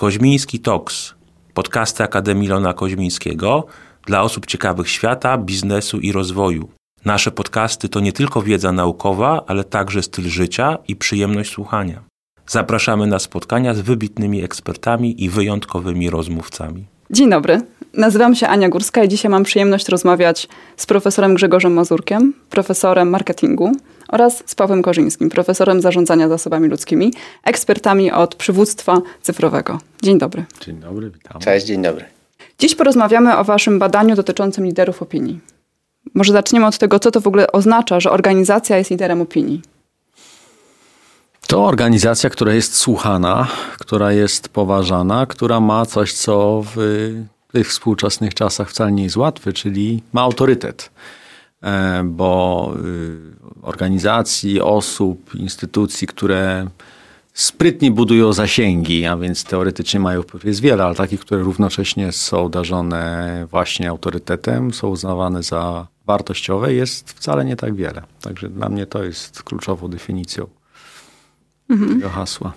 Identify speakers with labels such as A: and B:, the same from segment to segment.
A: Koźmiński Talks, podcasty Akademii Lona Koźmińskiego dla osób ciekawych świata, biznesu i rozwoju. Nasze podcasty to nie tylko wiedza naukowa, ale także styl życia i przyjemność słuchania. Zapraszamy na spotkania z wybitnymi ekspertami i wyjątkowymi rozmówcami.
B: Dzień dobry. Nazywam się Ania Górska i dzisiaj mam przyjemność rozmawiać z profesorem Grzegorzem Mazurkiem, profesorem marketingu oraz z Pawłem Korzyńskim, profesorem zarządzania zasobami ludzkimi, ekspertami od przywództwa cyfrowego. Dzień dobry.
C: Dzień dobry, witam.
D: Cześć, dzień dobry.
B: Dziś porozmawiamy o waszym badaniu dotyczącym liderów opinii. Może zaczniemy od tego, co to w ogóle oznacza, że organizacja jest liderem opinii.
C: To organizacja, która jest słuchana, która jest poważana, która ma coś, co w tych współczesnych czasach wcale nie jest łatwe, czyli ma autorytet. E, bo y, organizacji, osób, instytucji, które sprytnie budują zasięgi, a więc teoretycznie mają wpływ jest wiele, ale takich, które równocześnie są darzone właśnie autorytetem, są uznawane za wartościowe, jest wcale nie tak wiele. Także dla mnie to jest kluczową definicją mhm. tego hasła.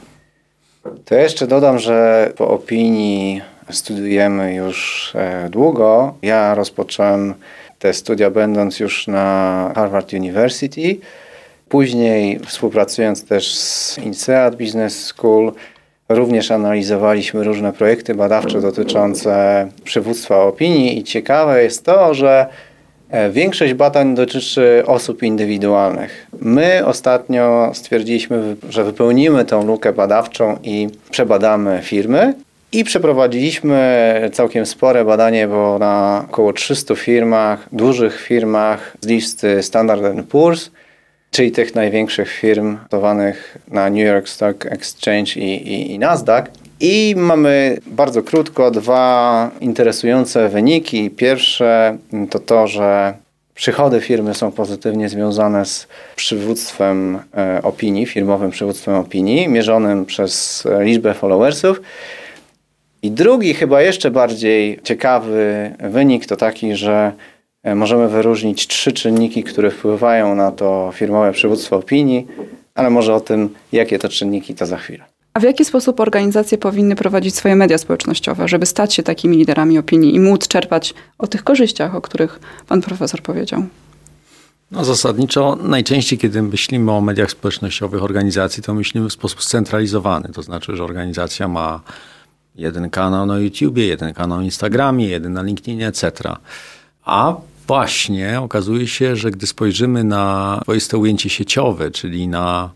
D: To jeszcze dodam, że po opinii studiujemy już e, długo. Ja rozpocząłem te studia będąc już na Harvard University. Później współpracując też z INSEAD Business School, również analizowaliśmy różne projekty badawcze dotyczące przywództwa opinii i ciekawe jest to, że e, Większość badań dotyczy osób indywidualnych. My ostatnio stwierdziliśmy, że wypełnimy tą lukę badawczą i przebadamy firmy. I przeprowadziliśmy całkiem spore badanie, bo na około 300 firmach, dużych firmach z listy Standard Poor's, czyli tych największych firm notowanych na New York Stock Exchange i, i, i Nasdaq. I mamy bardzo krótko dwa interesujące wyniki. Pierwsze to to, że przychody firmy są pozytywnie związane z przywództwem e, opinii, firmowym przywództwem opinii, mierzonym przez liczbę followersów. I drugi, chyba jeszcze bardziej ciekawy wynik to taki, że e, możemy wyróżnić trzy czynniki, które wpływają na to firmowe przywództwo opinii, ale może o tym, jakie to czynniki, to za chwilę.
B: A w jaki sposób organizacje powinny prowadzić swoje media społecznościowe, żeby stać się takimi liderami opinii i móc czerpać o tych korzyściach, o których pan profesor powiedział?
C: No zasadniczo najczęściej, kiedy myślimy o mediach społecznościowych organizacji, to myślimy w sposób scentralizowany. To znaczy, że organizacja ma jeden kanał na YouTubie, jeden kanał na Instagramie, jeden na LinkedInie, etc. A właśnie okazuje się, że gdy spojrzymy na swoiste ujęcie sieciowe, czyli na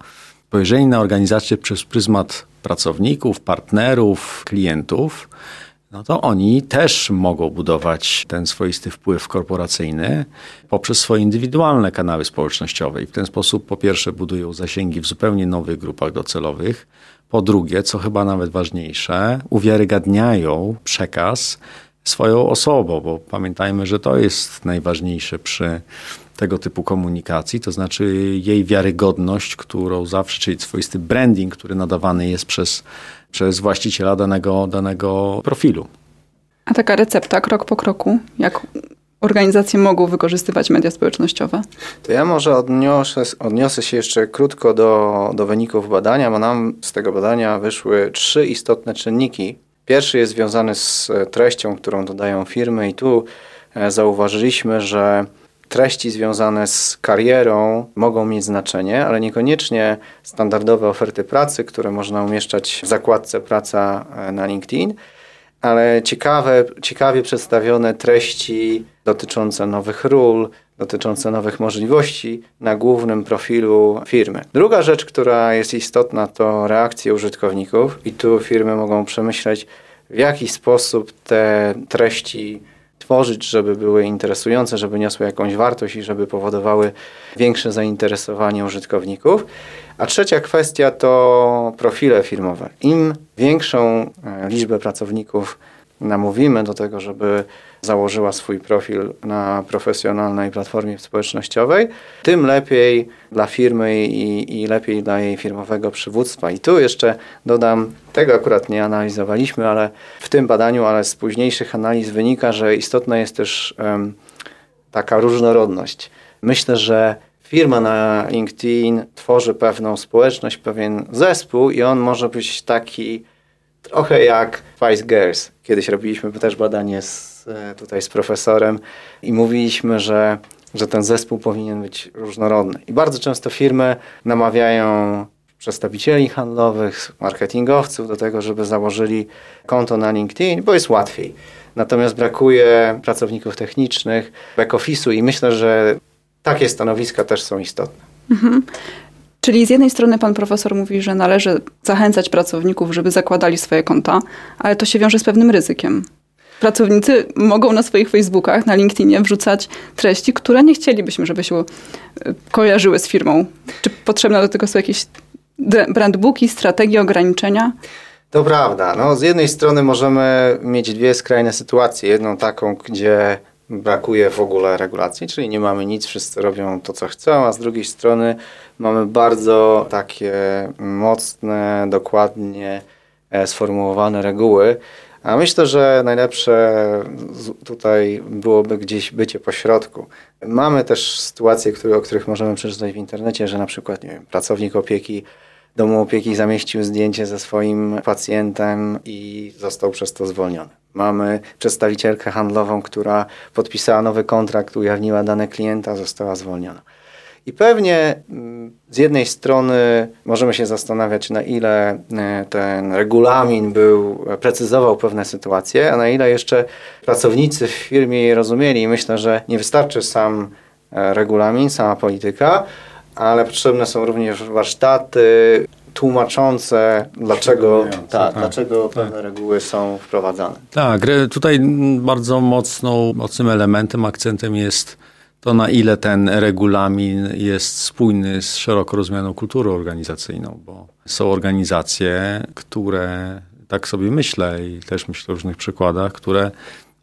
C: spojrzenie na organizację przez pryzmat pracowników, partnerów, klientów, no to oni też mogą budować ten swoisty wpływ korporacyjny poprzez swoje indywidualne kanały społecznościowe. I w ten sposób, po pierwsze, budują zasięgi w zupełnie nowych grupach docelowych, po drugie, co chyba nawet ważniejsze, uwiarygadniają przekaz swoją osobą, bo pamiętajmy, że to jest najważniejsze przy tego typu komunikacji, to znaczy jej wiarygodność, którą zawsze, czyli swoisty branding, który nadawany jest przez, przez właściciela danego, danego profilu.
B: A taka recepta krok po kroku, jak organizacje mogą wykorzystywać media społecznościowe?
D: To ja może odniosę, odniosę się jeszcze krótko do, do wyników badania, bo nam z tego badania wyszły trzy istotne czynniki. Pierwszy jest związany z treścią, którą dodają firmy, i tu e, zauważyliśmy, że treści związane z karierą mogą mieć znaczenie, ale niekoniecznie standardowe oferty pracy, które można umieszczać w zakładce praca e, na LinkedIn ale ciekawe, ciekawie przedstawione treści dotyczące nowych ról, dotyczące nowych możliwości na głównym profilu firmy. Druga rzecz, która jest istotna, to reakcje użytkowników, i tu firmy mogą przemyśleć, w jaki sposób te treści tworzyć, żeby były interesujące, żeby niosły jakąś wartość i żeby powodowały większe zainteresowanie użytkowników. A trzecia kwestia to profile firmowe. Im większą e, liczbę pracowników namówimy do tego, żeby założyła swój profil na profesjonalnej platformie społecznościowej, tym lepiej dla firmy i, i, lepiej dla jej firmowego przywództwa. I tu jeszcze dodam, tego akurat nie analizowaliśmy, ale w tym badaniu, ale z późniejszych analiz wynika, że istotna jest też um, taka różnorodność. Myślę, że firma na LinkedIn tworzy pewną społeczność, pewien zespół i on może być taki trochę jak Spice Girls. Kiedyś robiliśmy też badanie z, e, tutaj z profesorem i mówiliśmy, że, że ten zespół powinien być różnorodny. I bardzo często firmy namawiają przedstawicieli handlowych, marketingowców do tego, żeby założyli konto na LinkedIn, bo jest łatwiej. Natomiast brakuje pracowników technicznych, back-office'u i myślę, że takie stanowiska też są istotne. Mhm.
B: Czyli z jednej strony pan profesor mówi, że należy zachęcać pracowników, żeby zakładali swoje konta, ale to się wiąże z pewnym ryzykiem. Pracownicy mogą na swoich Facebookach, na LinkedInie wrzucać treści, które nie chcielibyśmy, żeby się e, kojarzyły z firmą. Czy potrzebne do tego są jakieś brandbooki, strategie ograniczenia?
D: To prawda. No, z jednej strony możemy mieć dwie skrajne sytuacje. Jedną taką, gdzie brakuje w ogóle regulacji, czyli nie mamy nic, wszyscy robią to, co chcą, a z drugiej strony mamy bardzo takie mocne, dokładnie e, sformułowane reguły. A myślę, że najlepsze tutaj byłoby gdzieś bycie pośrodku. Mamy też sytuacje, które, o których możemy przeczytać w internecie, że na przykład nie wiem, pracownik opieki domu opieki zamieścił zdjęcie ze swoim pacjentem i został przez to zwolniony. Mamy przedstawicielkę handlową, która podpisała nowy kontrakt, ujawniła dane klienta, została zwolniona. I pewnie mm, z jednej strony możemy się zastanawiać, na ile e, ten regulamin był, precyzował pewne sytuacje, a na ile jeszcze pracownicy w firmie je rozumieli. I myślę, że nie wystarczy sam e, regulamin, sama polityka, ale potrzebne są również warsztaty tłumaczące, dlaczego, tak, tak, dlaczego tak. pewne reguły są wprowadzane.
C: Tak, tutaj bardzo mocną, mocnym elementem, akcentem jest to, na ile ten regulamin jest spójny z szeroko rozumianą kulturą organizacyjną, bo są organizacje, które, tak sobie myślę i też myślę o różnych przykładach, które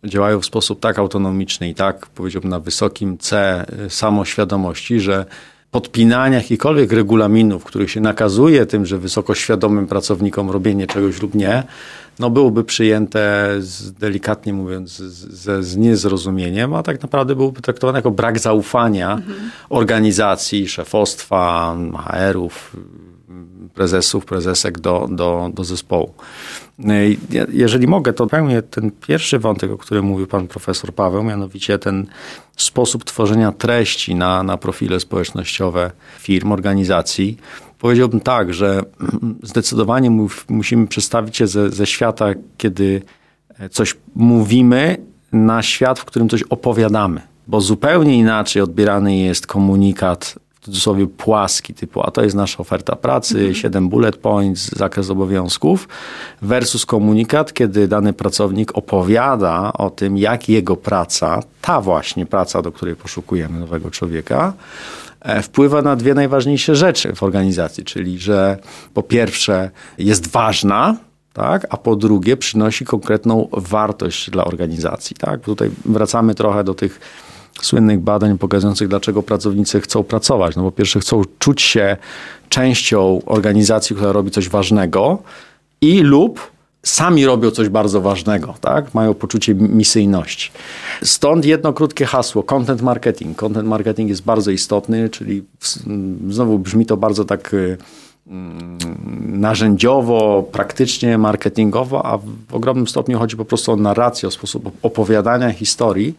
C: działają w sposób tak autonomiczny i tak, powiedziałbym, na wysokim C samoświadomości, że podpinania jakichkolwiek regulaminów, w których się nakazuje tym, że wysokoświadomym pracownikom robienie czegoś lub nie, no byłoby przyjęte z, delikatnie mówiąc z, z, niezrozumieniem, a tak naprawdę byłoby traktowane jako brak zaufania mhm. organizacji, szefostwa, HR-ów, prezesów, prezesek do, do, do zespołu. Jeżeli mogę, to pełnię ten pierwszy wątek, o którym mówił pan profesor Paweł, mianowicie ten sposób tworzenia treści na, na profile społecznościowe firm, organizacji. Powiedziałbym tak, że zdecydowanie musimy przedstawić się ze, ze świata, kiedy coś mówimy, na świat, w którym coś opowiadamy bo zupełnie inaczej odbierany jest komunikat cudzysłowie płaski, typu a to jest nasza oferta pracy, mhm. 7 bullet points, zakres obowiązków, versus komunikat, kiedy dany pracownik opowiada o tym, jak jego praca, ta właśnie praca, do której poszukujemy nowego człowieka, e, wpływa na dwie najważniejsze rzeczy w organizacji, czyli że po pierwsze jest ważna, tak? a po drugie przynosi konkretną wartość dla organizacji. Tak? Tutaj wracamy trochę do tych słynnych badań pokazujących, dlaczego pracownicy chcą pracować. No po pierwsze, chcą czuć się częścią organizacji, która robi coś ważnego i lub sami robią coś bardzo ważnego, tak? Mają poczucie misyjności. Stąd jedno krótkie hasło, content marketing. Content marketing jest bardzo istotny, czyli znowu brzmi to bardzo tak y, mm, narzędziowo, praktycznie, marketingowo, a w ogromnym stopniu chodzi po prostu o narrację, o sposób opowiadania historii,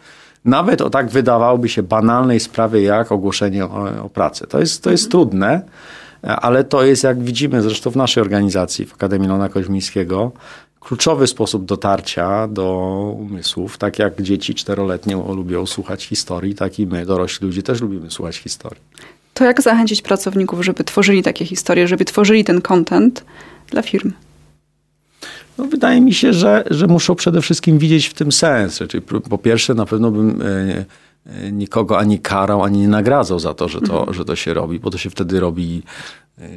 C: nawet o tak wydawałoby się banalnej sprawie jak ogłoszenie o, o pracy. To jest, to jest trudne, ale to jest, jak widzimy zresztą w naszej organizacji, w Akademii Lona Koźmińskiego, kluczowy sposób dotarcia do umysłów. Tak jak dzieci czteroletnie lubią słuchać historii, tak i my, dorośli ludzie, też lubimy słuchać historii.
B: To jak zachęcić pracowników, żeby tworzyli takie historie, żeby tworzyli ten content dla firm?
C: No, wydaje mi się, że, że muszą przede wszystkim widzieć w tym sens. Czyli po pierwsze, na pewno bym e, e, nikogo ani karał, ani nie nagradzał za to, że to, że to się robi, bo to się wtedy robi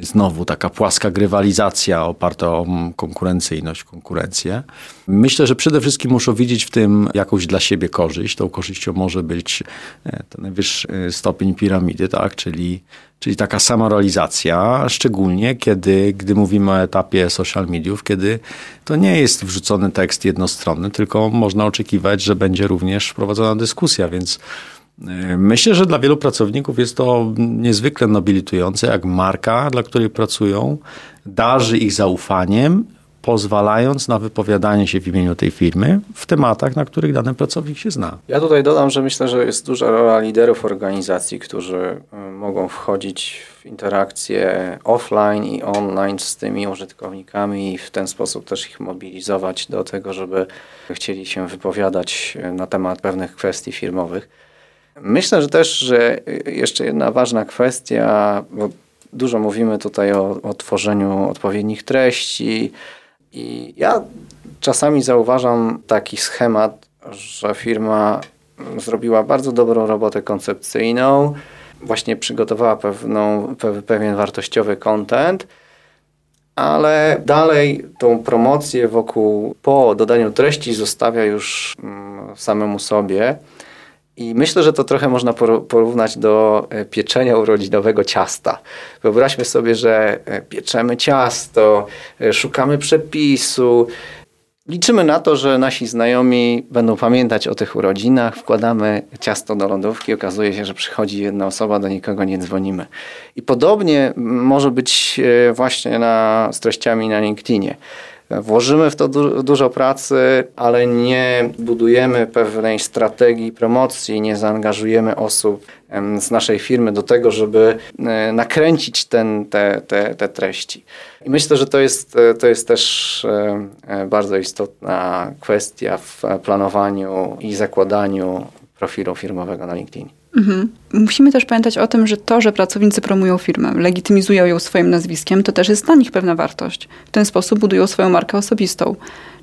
C: znowu taka płaska grywalizacja oparta o konkurencyjność, konkurencję. Myślę, że przede wszystkim muszą widzieć w tym jakąś dla siebie korzyść. Tą korzyścią może być ten najwyższy stopień piramidy, tak? czyli Czyli taka samorealizacja, szczególnie kiedy, gdy mówimy o etapie social mediów, kiedy to nie jest wrzucony tekst jednostronny, tylko można oczekiwać, że będzie również prowadzona dyskusja, więc e, Myślę, że dla wielu pracowników jest to niezwykle nobilitujące, jak marka, dla której pracują, darzy ich zaufaniem, pozwalając na wypowiadanie się w imieniu tej firmy w tematach, na których dany pracownik się zna.
D: Ja tutaj dodam, że myślę, że jest duża rola liderów organizacji, którzy y, mogą wchodzić w interakcje offline i online z tymi użytkownikami i w ten sposób też ich mobilizować do tego, żeby chcieli się wypowiadać y, na temat pewnych kwestii firmowych. Myślę, że też, że jeszcze jedna ważna kwestia, bo dużo mówimy tutaj o, o tworzeniu odpowiednich treści, i ja czasami zauważam taki schemat, że firma zrobiła bardzo dobrą robotę koncepcyjną, właśnie przygotowała pewną, pewien wartościowy content, ale dalej tą promocję wokół po dodaniu treści zostawia już mm, samemu sobie. I myślę, że to trochę można porównać do e, pieczenia urodzinowego ciasta. Wyobraźmy sobie, że e, pieczemy ciasto, e, szukamy przepisu, Liczymy na to, że nasi znajomi będą pamiętać o tych urodzinach, wkładamy ciasto do lodówki, okazuje się, że przychodzi jedna osoba, do nikogo nie dzwonimy. I podobnie może być właśnie na, z treściami na LinkedInie. Włożymy w to du dużo pracy, ale nie budujemy pewnej strategii promocji, nie zaangażujemy osób z naszej firmy do tego, żeby e, nakręcić ten, te, te, te treści. I myślę, że to jest, e, to jest też e, bardzo istotna kwestia w planowaniu i zakładaniu profilu firmowego na LinkedIn.
B: Mhm. Musimy też pamiętać o tym, że to, że pracownicy promują firmę, legitymizują ją swoim nazwiskiem, to też jest dla nich pewna wartość. W ten sposób budują swoją markę osobistą.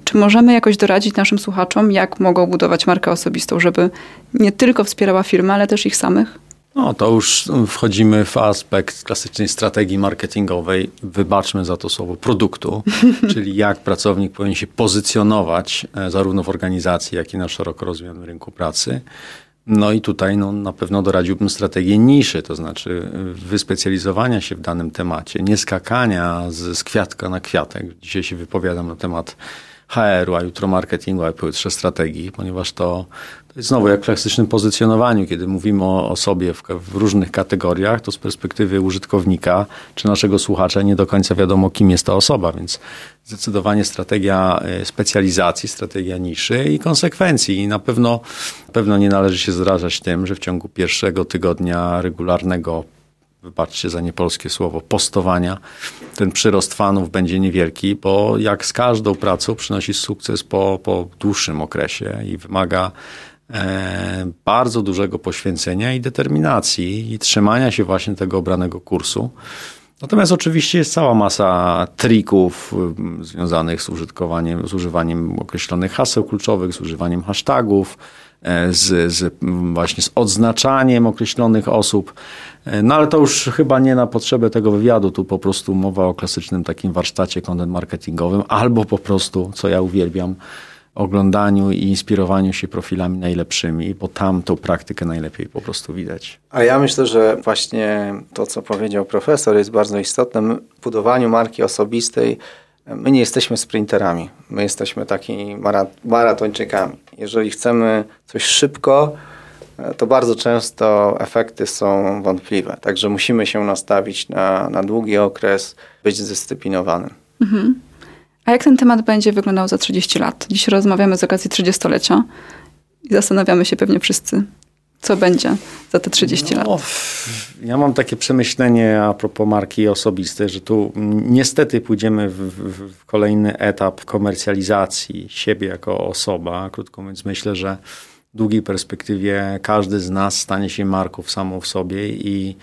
B: Czy możemy jakoś doradzić naszym słuchaczom, jak mogą budować markę osobistą, żeby nie tylko wspierała firmę, ale też ich samych?
C: No to już wchodzimy w aspekt klasycznej strategii marketingowej. Wybaczmy za to słowo produktu, czyli jak pracownik powinien się pozycjonować e, zarówno w organizacji, jak i na szeroko rozumianym rynku pracy. No i tutaj no, na pewno doradziłbym strategię niszy, to znaczy wyspecjalizowania się w danym temacie, nie skakania z, z kwiatka na kwiatek. Dzisiaj się wypowiadam na temat HR-u, a jutro marketingu, a pojutrze strategii, ponieważ to, to jest znowu jak w klasycznym pozycjonowaniu, kiedy mówimy o, o sobie w, w, różnych kategoriach, to z perspektywy użytkownika czy naszego słuchacza nie do końca wiadomo, kim jest ta osoba, więc zdecydowanie strategia e, specjalizacji, strategia niszy i konsekwencji. I na pewno, na pewno nie należy się zrażać tym, że w ciągu pierwszego tygodnia regularnego wybaczcie za niepolskie słowo, postowania, ten przyrost fanów będzie niewielki, bo jak z każdą pracą przynosi sukces po, po dłuższym okresie i wymaga e, bardzo dużego poświęcenia i determinacji i trzymania się właśnie tego obranego kursu. Natomiast oczywiście jest cała masa trików mm, związanych z użytkowaniem, z używaniem określonych haseł kluczowych, z używaniem hashtagów, z, z, właśnie z odznaczaniem określonych osób. E, no ale to już chyba nie na potrzebę tego wywiadu, tu po prostu mowa o klasycznym takim warsztacie content marketingowym, albo po prostu, co ja uwielbiam, oglądaniu i inspirowaniu się profilami najlepszymi, bo tam tą praktykę najlepiej po prostu widać.
D: A ja myślę, że właśnie to, co powiedział profesor, jest bardzo istotne. W budowaniu marki osobistej my nie jesteśmy sprinterami, my jesteśmy takimi maratończykami. Jeżeli chcemy coś szybko, to bardzo często efekty są wątpliwe. Także musimy się nastawić na, na długi okres, być zdyscyplinowanym. Mhm.
B: A jak ten temat będzie wyglądał za 30 lat? Dziś rozmawiamy z okazji 30-lecia i zastanawiamy się pewnie wszyscy, co będzie za te 30 no, lat.
C: Ja mam takie przemyślenie a propos marki osobistej, że tu niestety pójdziemy w, w, kolejny etap komercjalizacji siebie jako osoba. Krótko mówiąc, myślę, że w długiej perspektywie każdy z nas stanie się marką samą w sobie i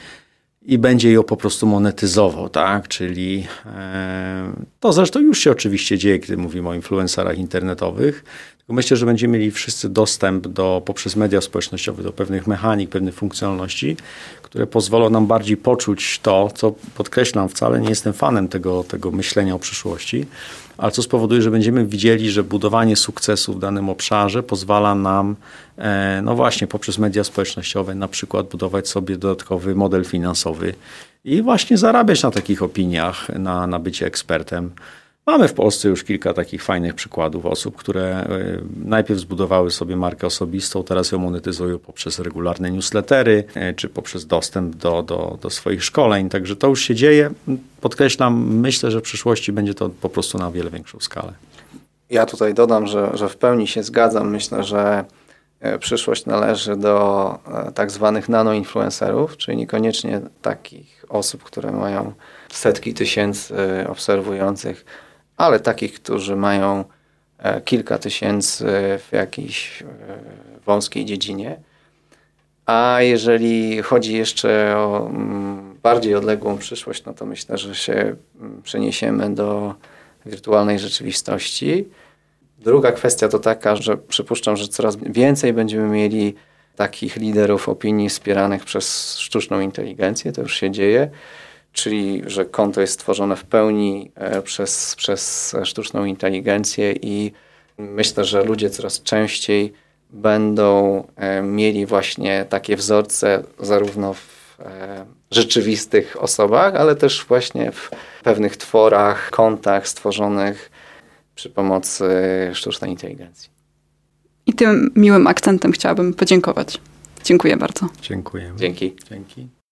C: i będzie ją po prostu monetyzował, tak? Czyli e, to zresztą już się oczywiście dzieje, kiedy mówimy o influencerach internetowych. Myślę, że będziemy mieli wszyscy dostęp do, poprzez media społecznościowe do pewnych mechanik, pewnych funkcjonalności, które pozwolą nam bardziej poczuć to, co podkreślam, wcale nie jestem fanem tego, tego myślenia o przyszłości, ale co spowoduje, że będziemy widzieli, że budowanie sukcesu w danym obszarze pozwala nam, e, no właśnie, poprzez media społecznościowe na przykład budować sobie dodatkowy model finansowy i właśnie zarabiać na takich opiniach, na, na bycie ekspertem. Mamy w Polsce już kilka takich fajnych przykładów osób, które y, najpierw zbudowały sobie markę osobistą, teraz ją monetyzują poprzez regularne newslettery y, czy poprzez dostęp do, do, do swoich szkoleń. Także to już się dzieje. Podkreślam, myślę, że w przyszłości będzie to po prostu na wiele większą skalę.
D: Ja tutaj dodam, że, że w pełni się zgadzam. Myślę, że e, przyszłość należy do e, tak zwanych nanoinfluencerów, czyli niekoniecznie takich osób, które mają setki tysięcy obserwujących, ale takich, którzy mają e, kilka tysięcy w jakiejś wąskiej dziedzinie. A jeżeli chodzi jeszcze o mm, bardziej odległą przyszłość, no to myślę, że się mm, przeniesiemy do wirtualnej rzeczywistości. Druga kwestia to taka, że przypuszczam, że coraz więcej będziemy mieli takich liderów opinii wspieranych przez sztuczną inteligencję, to już się dzieje, czyli że konto jest stworzone w pełni e, przez, przez sztuczną inteligencję i myślę, że ludzie coraz częściej będą e, mieli właśnie takie wzorce zarówno w e, rzeczywistych osobach, ale też właśnie w pewnych tworach, kontach stworzonych przy pomocy sztucznej inteligencji.
B: I tym miłym akcentem chciałabym podziękować. Dziękuję bardzo.
C: Dziękuję.
D: Dzięki.
C: Dzięki.